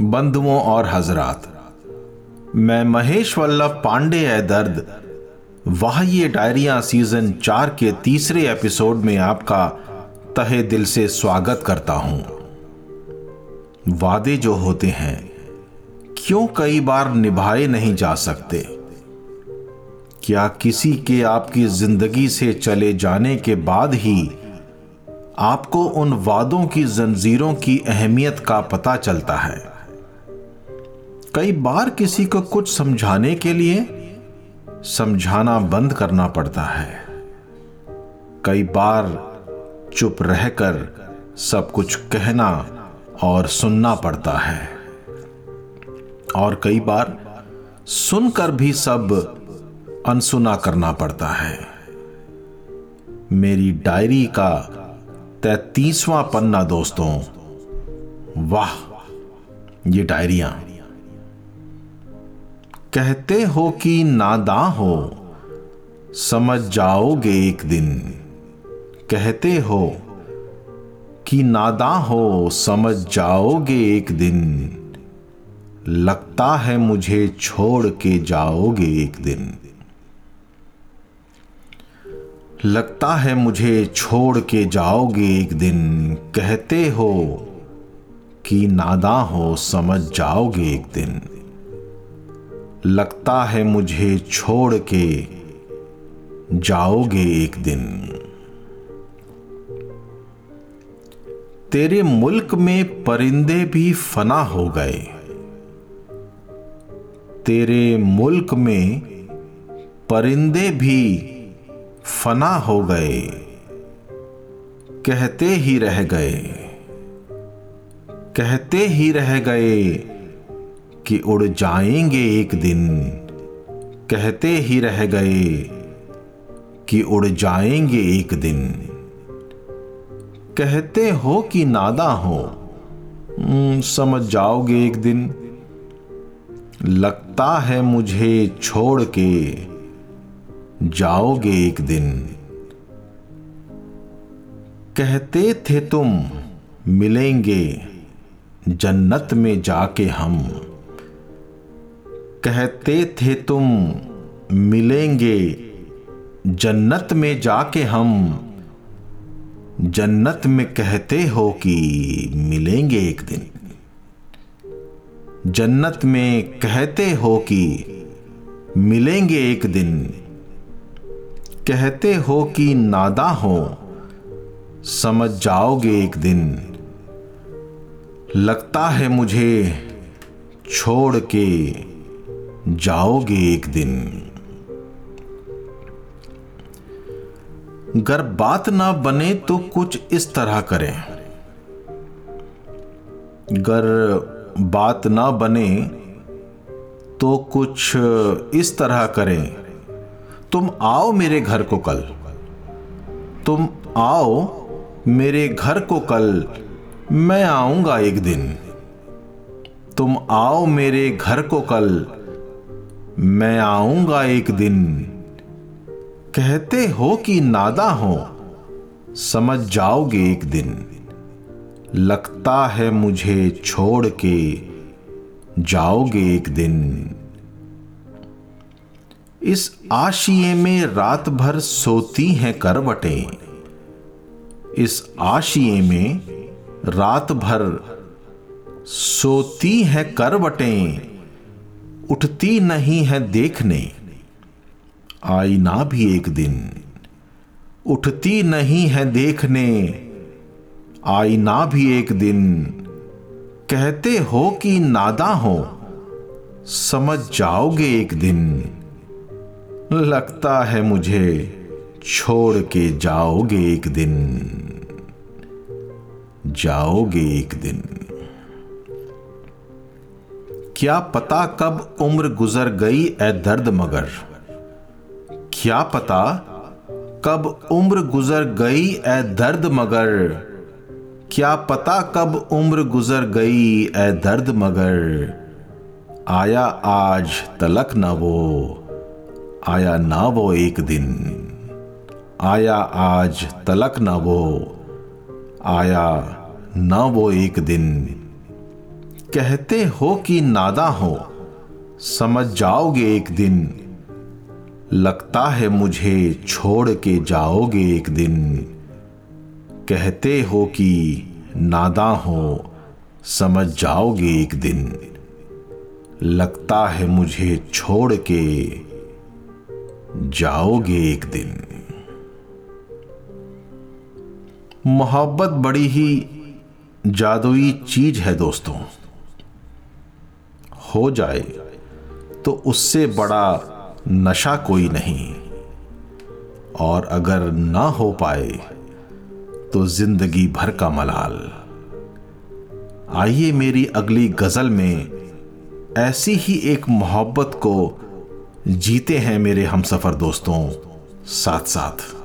बंधुओं और हजरात। मैं महेश वल्लभ पांडे है दर्द। वाह ये डायरिया सीज़न चार के तीसरे एपिसोड में आपका तहे दिल से स्वागत करता हूँ। वादे जो होते हैं, क्यों कई बार निभाए नहीं जा सकते? क्या किसी के आपकी ज़िंदगी से चले जाने के बाद ही आपको उन वादों की जंजीरों की अहमियत का पता चलता है? कई बार किसी को कुछ समझाने के लिए समझाना बंद करना पड़ता है। कई बार चुप रहकर सब कुछ कहना और सुनना पड़ता है। और कई बार सुनकर भी सब अनसुना करना पड़ता है। मेरी डायरी का तैतीसवां पन्ना दोस्तों, वाह, ये डायरिया। कहते हो कि नादा हो, समझ जाओगे एक दिन। कहते हो कि नादा हो, समझ जाओगे एक दिन। लगता है मुझे छोड़ के जाओगे एक दिन। लगता है मुझे छोड़ के जाओगे एक दिन। कहते हो कि नादा हो, समझ जाओगे एक दिन। लगता है मुझे छोड़ के जाओगे एक दिन। तेरे मुल्क में परिंदे भी फना हो गए। तेरे मुल्क में परिंदे भी फना हो गए। कहते ही रह गए। कहते ही रह गए कि उड़ जाएँगे एक दिन। कहते ही रह गए कि उड़ जाएँगे एक दिन। कहते हो कि नादा हो हम्म, समझ जाओगे एक दिन। लगता है मुझे छोड़ के जाओगे एक दिन। कहते थे तुम मिलेंगे जन्नत में जाके हम। कहते थे तुम, मिलेंगे। जन्नत में जाके हम, जन्नत में कहते हो कि मिलेंगे एक दिन। जन्नत में कहते हो कि मिलेंगे एक दिन। कहते हो कि नादा हो, समझ जाओगे एक दिन। लगता है मुझे, छोड़ के जाओगे एक दिन। अगर बात ना बने तो कुछ इस तरह करें। अगर बात ना बने तो कुछ इस तरह करें। तुम आओ मेरे घर को कल। तुम आओ मेरे घर को कल। मैं आऊँगा एक दिन। तुम आओ मेरे घर को कल। मैं आऊँगा एक दिन। कहते हो कि नादा हो, समझ जाओगे एक दिन। लगता है मुझे छोड़ के जाओगे एक दिन। इस आशिए में रात भर सोती हैं करवटें। इस आशिए में रात भर सोती हैं करवटें। उठती नहीं है देखने। आई ना भी एक दिन। उठती नहीं है देखने। आई ना भी एक दिन। कहते हो कि नादा हो, समझ जाओगे एक दिन। लगता है मुझे छोड़ के जाओगे एक दिन। जाओगे एक दिन। क्या पता कब उम्र गुजर गई ए दर्द मगर? क्या पता कब उम्र गुजर गई ए दर्द मगर? क्या पता कब उम्र गुजर गई ए दर्द मगर? आया आज तलक न वो, आया ना वो एक दिन। आया आज तलक ना वो, आया ना वो एक दिन। कहते हो कि नादा हो, समझ जाओगे एक दिन। लगता है मुझे छोड़ के जाओगे एक दिन। कहते हो कि नादा हो, समझ जाओगे एक दिन। लगता है मुझे छोड़ के जाओगे एक दिन। मोहब्बत बड़ी ही जादुई चीज़ है दोस्तों। हो जाए तो उससे बड़ा नशा कोई नहीं। और अगर ना हो पाए तो ज़िंदगी भर का मलाल। आइए मेरी अगली गज़ल में ऐसी ही एक मोहब्बत को जीते हैं मेरे हम सफ़र दोस्तों साथ साथ